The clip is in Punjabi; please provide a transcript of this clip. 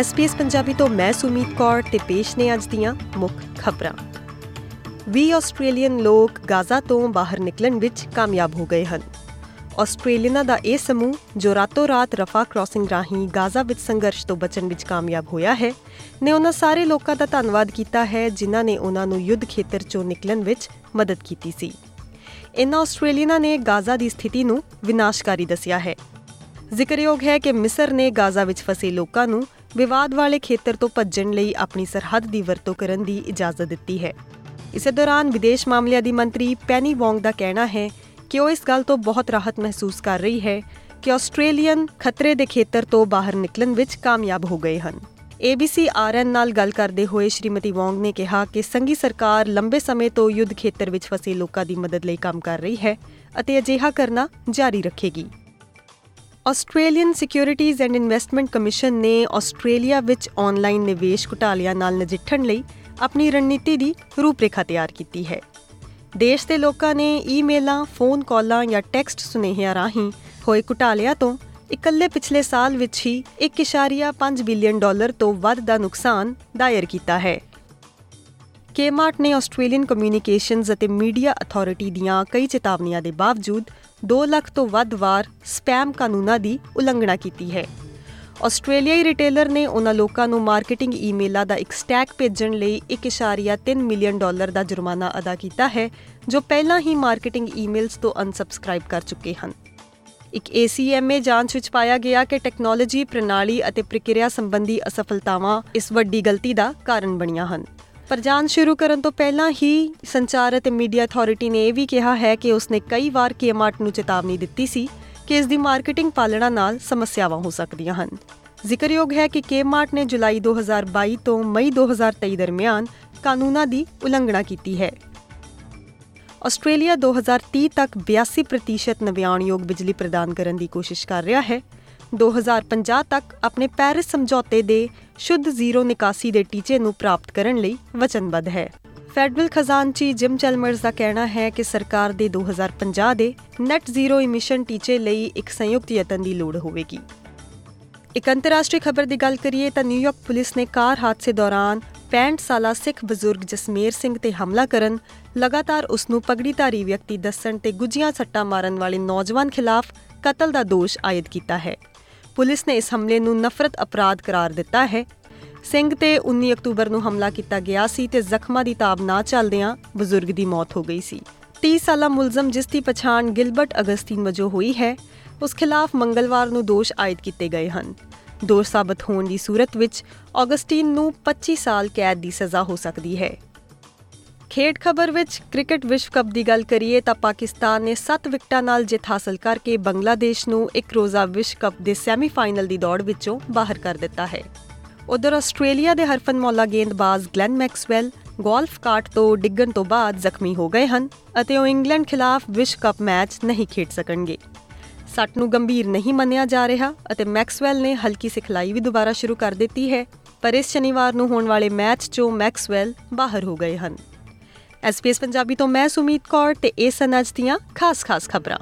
SBS ਪੰਜਾਬੀ ਤੋਂ ਮੈਂ ਸੁਮੀਤ ਕੌਰ ਤੇ ਪੇਸ਼ ਨੇ ਅੱਜ ਦੀਆਂ ਮੁੱਖ ਖਬਰਾਂ। 20 ਆਸਟ੍ਰੇਲੀਅਨ ਲੋਕ ਗਾਜ਼ਾ ਤੋਂ ਬਾਹਰ ਨਿਕਲਣ ਵਿੱਚ ਕਾਮਯਾਬ ਹੋ ਗਏ ਹਨ। ਆਸਟ੍ਰੇਲੀਆ ਦਾ ਇਹ ਸਮੂਹ, ਜੋ ਰਾਤੋਂ ਰਾਤ ਰਫਾ ਕ੍ਰਾਸਿੰਗ ਰਾਹੀਂ ਗਾਜ਼ਾ ਵਿੱਚ ਸੰਘਰਸ਼ ਤੋਂ ਬਚਣ ਵਿੱਚ ਕਾਮਯਾਬ ਹੋਇਆ ਹੈ, ਨੇ ਉਹਨਾਂ ਸਾਰੇ ਲੋਕਾਂ ਦਾ ਧੰਨਵਾਦ ਕੀਤਾ ਹੈ, ਜਿਨ੍ਹਾਂ ਨੇ ਉਹਨਾਂ ਨੂੰ ਯੁੱਧ ਖੇਤਰ ਚੋਂ ਨਿਕਲਣ ਵਿੱਚ ਮਦਦ ਕੀਤੀ ਸੀ। ਇਨ੍ਹਾਂ ਆਸਟ੍ਰੇਲੀਅਨਾਂ ਨੇ ਗਾਜ਼ਾ ਦੀ ਸਥਿਤੀ ਨੂੰ ਵਿਨਾਸ਼ਕਾਰੀ ਦੱਸਿਆ ਹੈ। ਜ਼ਿਕਰਯੋਗ ਹੈ ਕਿ ਮਿਸਰ ਨੇ ਗਾਜ਼ਾ ਵਿੱਚ ਫਸੇ ਲੋਕਾਂ ਨੂੰ ਵਿਵਾਦ ਵਾਲੇ ਖੇਤਰ ਤੋਂ ਭੱਜਣ ਲਈ ਆਪਣੀ ਸਰਹੱਦ ਦੀ ਵਰਤੋਂ ਕਰਨ ਦੀ ਇਜਾਜ਼ਤ ਦਿੱਤੀ ਹੈ। ਇਸੇ ਦੌਰਾਨ ਵਿਦੇਸ਼ ਮਾਮਲਿਆਂ ਦੀ ਮੰਤਰੀ ਪੈਨੀ ਵੌਂਗ ਦਾ ਕਹਿਣਾ ਹੈ ਕਿ ਉਹ ਇਸ ਗੱਲ ਤੋਂ ਬਹੁਤ ਰਾਹਤ ਮਹਿਸੂਸ ਕਰ ਰਹੀ ਹੈ ਕਿ ਆਸਟ੍ਰੇਲੀਅਨ ਖਤਰੇ ਦੇ ਖੇਤਰ ਤੋਂ ਬਾਹਰ ਨਿਕਲਣ ਵਿੱਚ ਕਾਮਯਾਬ ਹੋ ਗਏ ਹਨ। ABC RN ਨਾਲ ਗੱਲ ਕਰਦੇ ਹੋਏ ਸ਼੍ਰੀਮਤੀ ਵੌਂਗ ਨੇ ਕਿਹਾ ਕਿ ਸੰਘੀ ਸਰਕਾਰ ਲੰਬੇ ਸਮੇਂ ਤੋਂ ਯੁੱਧ ਖੇਤਰ ਵਿੱਚ ਫਸੇ ਲੋਕਾਂ ਦੀ ਮਦਦ ਲਈ ਕੰਮ ਕਰ ਰਹੀ ਹੈ ਅਤੇ ਅਜਿਹਾ ਕਰਨਾ ਜਾਰੀ ਰੱਖੇਗੀ। Australian securities and investment commission ਨੇ ਆਸਟ੍ਰੇਲੀਆ ਵਿੱਚ ਆਨਲਾਈਨ ਨਿਵੇਸ਼ ਘੁਟਾਲਿਆਂ ਨਾਲ ਨਜਿੱਠਣ ਲਈ ਆਪਣੀ ਰਣਨੀਤੀ ਦੀ ਰੂਪਰੇਖਾ ਤਿਆਰ ਕੀਤੀ ਹੈ। ਦੇਸ਼ ਦੇ ਲੋਕਾਂ ਨੇ ਈਮੇਲਾਂ, ਫੋਨ ਕਾਲਾਂ ਜਾਂ ਟੈਕਸਟ ਸੁਨੇਹਿਆਂ ਰਾਹੀਂ ਹੋਏ ਘੁਟਾਲਿਆਂ ਤੋਂ ਇਕੱਲੇ ਪਿਛਲੇ ਸਾਲ ਵਿੱਚ ਹੀ 1.5 ਬਿਲੀਅਨ ਡਾਲਰ ਤੋਂ ਵੱਧ ਦਾ ਨੁਕਸਾਨ ਦਾਇਰ ਕੀਤਾ ਹੈ। ਕੇਮਾਰਟ ਨੇ ਆਸਟ੍ਰੇਲੀਅਨ ਕਮਿਊਨੀਕੇਸ਼ਨਜ਼ ਅਤੇ ਮੀਡੀਆ ਅਥਾਰਟੀ ਦੀਆਂ ਕਈ ਚੇਤਾਵਨੀਆਂ ਦੇ ਬਾਵਜੂਦ 2 ਲੱਖ ਤੋਂ ਵੱਧ ਵਾਰ ਸਪੈਮ ਕਾਨੂੰਨਾਂ ਦੀ ਉਲੰਘਣਾ ਕੀਤੀ ਹੈ। ਆਸਟ੍ਰੇਲੀਆਈ ਰਿਟੇਲਰ ਨੇ ਉਹਨਾਂ ਲੋਕਾਂ ਨੂੰ ਮਾਰਕੀਟਿੰਗ ਈਮੇਲਾਂ ਦਾ ਇੱਕ ਸਟੈਕ ਭੇਜਣ ਲਈ 1.3 ਮਿਲੀਅਨ ਡਾਲਰ ਦਾ ਜੁਰਮਾਨਾ ਅਦਾ ਕੀਤਾ ਹੈ, ਜੋ ਪਹਿਲਾਂ ਹੀ ਮਾਰਕੀਟਿੰਗ ਈਮੇਲਸ ਤੋਂ ਅਨਸਬਸਕ੍ਰਾਈਬ ਕਰ ਚੁੱਕੇ ਹਨ। ਇੱਕ ACMA ਜਾਂਚ ਵਿੱਚ ਪਾਇਆ ਗਿਆ ਕਿ ਟੈਕਨੋਲੋਜੀ ਪ੍ਰਣਾਲੀ ਅਤੇ ਪ੍ਰਕਿਰਿਆ ਸੰਬੰਧੀ ਅਸਫਲਤਾਵਾਂ ਇਸ ਵੱਡੀ ਗਲਤੀ ਦਾ ਕਾਰਨ ਬਣੀਆਂ ਹਨ। ਪਰ ਜਾਂਚ ਸ਼ੁਰੂ ਕਰਨ ਤੋਂ ਪਹਿਲਾਂ ਹੀ ਸੰਚਾਰ ਅਤੇ ਮੀਡੀਆ ਅਥਾਰਟੀ ਨੇ ਇਹ ਵੀ ਕਿਹਾ ਹੈ ਕਿ ਉਸਨੇ ਕਈ ਵਾਰ ਕੇਮਾਰਟ ਨੂੰ ਚੇਤਾਵਨੀ ਦਿੱਤੀ ਸੀ ਕਿ ਇਸ ਦੀ ਮਾਰਕੀਟਿੰਗ ਪਾਲਣਾ ਨਾਲ ਸਮੱਸਿਆਵਾਂ ਹੋ ਸਕਦੀਆਂ ਹਨ। ਜ਼ਿਕਰਯੋਗ ਹੈ ਕਿ ਕੇਮਾਰਟ ਨੇ ਜੁਲਾਈ 2022 ਤੋਂ ਮਈ 2023 ਦਰਮਿਆਨ ਕਾਨੂੰਨਾਂ ਦੀ ਉਲੰਘਣਾ ਕੀਤੀ ਹੈ। ਆਸਟ੍ਰੇਲੀਆ 2030 ਤੱਕ 82% ਨਵਿਆਣਯੋਗ ਬਿਜਲੀ ਪ੍ਰਦਾਨ ਕਰਨ ਦੀ ਕੋਸ਼ਿਸ਼ ਕਰ ਰਿਹਾ ਹੈ। 2050 ਤੱਕ ਆਪਣੇ ਪੈਰਿਸ ਸਮਝੌਤੇ ਦੇ ਸ਼ੁੱਧ ਜ਼ੀਰੋ ਨਿਕਾਸੀ ਦੇ ਟੀਚੇ ਨੂੰ ਪ੍ਰਾਪਤ ਕਰਨ ਲਈ ਵਚਨਬੱਧ ਹੈ। ਫੈਡਰਲ ਖਜ਼ਾਨਚੀ ਜਿਮ ਚੈਲਮਰਸ ਦਾ ਕਹਿਣਾ ਹੈ ਕਿ ਸਰਕਾਰ ਦੇ 2050 ਦੇ ਨੈਟ ਜ਼ੀਰੋ ਇਮਿਸ਼ਨ ਟੀਚੇ ਲਈ ਇੱਕ ਸੰਯੁਕਤ ਯਤਨ ਦੀ ਲੋੜ ਹੋਵੇਗੀ। ਇੱਕ ਅੰਤਰਰਾਸ਼ਟਰੀ ਖਬਰ ਦੀ ਗੱਲ ਕਰੀਏ ਤਾਂ ਨਿਊਯਾਰਕ ਪੁਲਿਸ ਨੇ ਕਾਰ ਹਾਦਸੇ ਦੌਰਾਨ 65 ਸਾਲਾ ਸਿੱਖ ਬਜ਼ੁਰਗ ਜਸਮੇਰ ਸਿੰਘ ਤੇ ਹਮਲਾ ਕਰਨ, ਲਗਾਤਾਰ ਉਸ ਨੂੰ ਪਗੜੀਧਾਰੀ ਵਿਅਕਤੀ ਦੱਸਣ ਤੇ ਗੁੱਜੀਆਂ ਸੱਟਾਂ ਮਾਰਨ ਵਾਲੇ ਨੌਜਵਾਨ ਖਿਲਾਫ ਕਤਲ ਦਾ ਦੋਸ਼ ਆਇਦ ਕੀਤਾ ਹੈ। ਪੁਲਿਸ ਨੇ ਇਸ ਹਮਲੇ ਨੂੰ ਨਫ਼ਰਤ ਅਪਰਾਧ ਕਰਾਰ ਦਿੱਤਾ ਹੈ। ਸਿੰਘ ਤੇ 19 ਅਕਤੂਬਰ ਨੂੰ ਹਮਲਾ ਕੀਤਾ ਗਿਆ ਸੀ ਤੇ ਜ਼ਖਮਾਂ ਦੀ ਤਾਬ ਨਾ ਚੱਲਦਿਆਂ ਬਜ਼ੁਰਗ ਦੀ ਮੌਤ ਹੋ ਗਈ ਸੀ। 30 ਸਾਲਾ ਮੁਲਜ਼ਮ ਜਿਸ ਦੀ ਪਛਾਣ ਗਿਲਬਰਟ ਅਗਸਤੀਨ ਵਜੋਂ ਹੋਈ ਹੈ, ਉਸ ਖਿਲਾਫ ਮੰਗਲਵਾਰ ਨੂੰ ਦੋਸ਼ ਆਇਦ ਕੀਤੇ ਗਏ ਹਨ। ਦੋਸ਼ ਸਾਬਤ ਹੋਣ ਦੀ ਸੂਰਤ ਵਿੱਚ ਅਗਸਟੀਨ ਨੂੰ 25 ਸਾਲ ਕੈਦ ਦੀ ਸਜ਼ਾ ਹੋ ਸਕਦੀ ਹੈ। ਖੇਡ ਖਬਰ ਵਿੱਚ ਕ੍ਰਿਕਟ ਵਿਸ਼ਵ ਕੱਪ ਦੀ ਗੱਲ ਕਰੀਏ ਤਾਂ ਪਾਕਿਸਤਾਨ ਨੇ 7 ਵਿਕਟਾਂ ਨਾਲ ਜਿੱਤ ਹਾਸਲ ਕਰਕੇ ਬੰਗਲਾਦੇਸ਼ ਨੂੰ ਇੱਕ ਰੋਜ਼ਾ ਵਿਸ਼ਵ ਕੱਪ ਦੇ ਸੈਮੀਫਾਈਨਲ ਦੀ ਦੌੜ ਵਿੱਚੋਂ ਬਾਹਰ ਕਰ ਦਿੱਤਾ ਹੈ। ਉਧਰ ਆਸਟ੍ਰੇਲੀਆ ਦੇ ਹਰਫਨਮੌਲਾ ਗੇਂਦਬਾਜ਼ ਗਲੈਨ ਮੈਕਸਵੈਲ ਗੋਲਫ ਕਾਰਟ ਤੋਂ ਡਿੱਗਣ ਤੋਂ ਬਾਅਦ ਜ਼ਖਮੀ ਹੋ ਗਏ ਹਨ ਅਤੇ ਉਹ ਇੰਗਲੈਂਡ ਖਿਲਾਫ ਵਿਸ਼ਵ ਕੱਪ ਮੈਚ ਨਹੀਂ ਖੇਡ ਸਕਣਗੇ। ਸੱਟ ਨੂੰ ਗੰਭੀਰ ਨਹੀਂ ਮੰਨਿਆ ਜਾ ਰਿਹਾ ਅਤੇ ਮੈਕਸਵੈਲ ਨੇ ਹਲਕੀ ਸਿਖਲਾਈ ਵੀ ਦੁਬਾਰਾ ਸ਼ੁਰੂ ਕਰ ਦਿੱਤੀ ਹੈ, ਪਰ ਇਸ ਸ਼ਨੀਵਾਰ ਨੂੰ ਹੋਣ ਵਾਲੇ ਮੈਚ 'ਚੋਂ ਮੈਕਸਵੈਲ ਬਾਹਰ ਹੋ ਗਏ ਹਨ। ਐਸਪੀਐਸ ਪੰਜਾਬੀ ਤੋਂ ਮੈਂ ਸੁਮੀਤ ਕੌਰ ਤੇ ਇਹ ਸਨ ਅੱਜ ਦੀਆਂ ਖਾਸ-ਖਾਸ ਖਬਰਾਂ।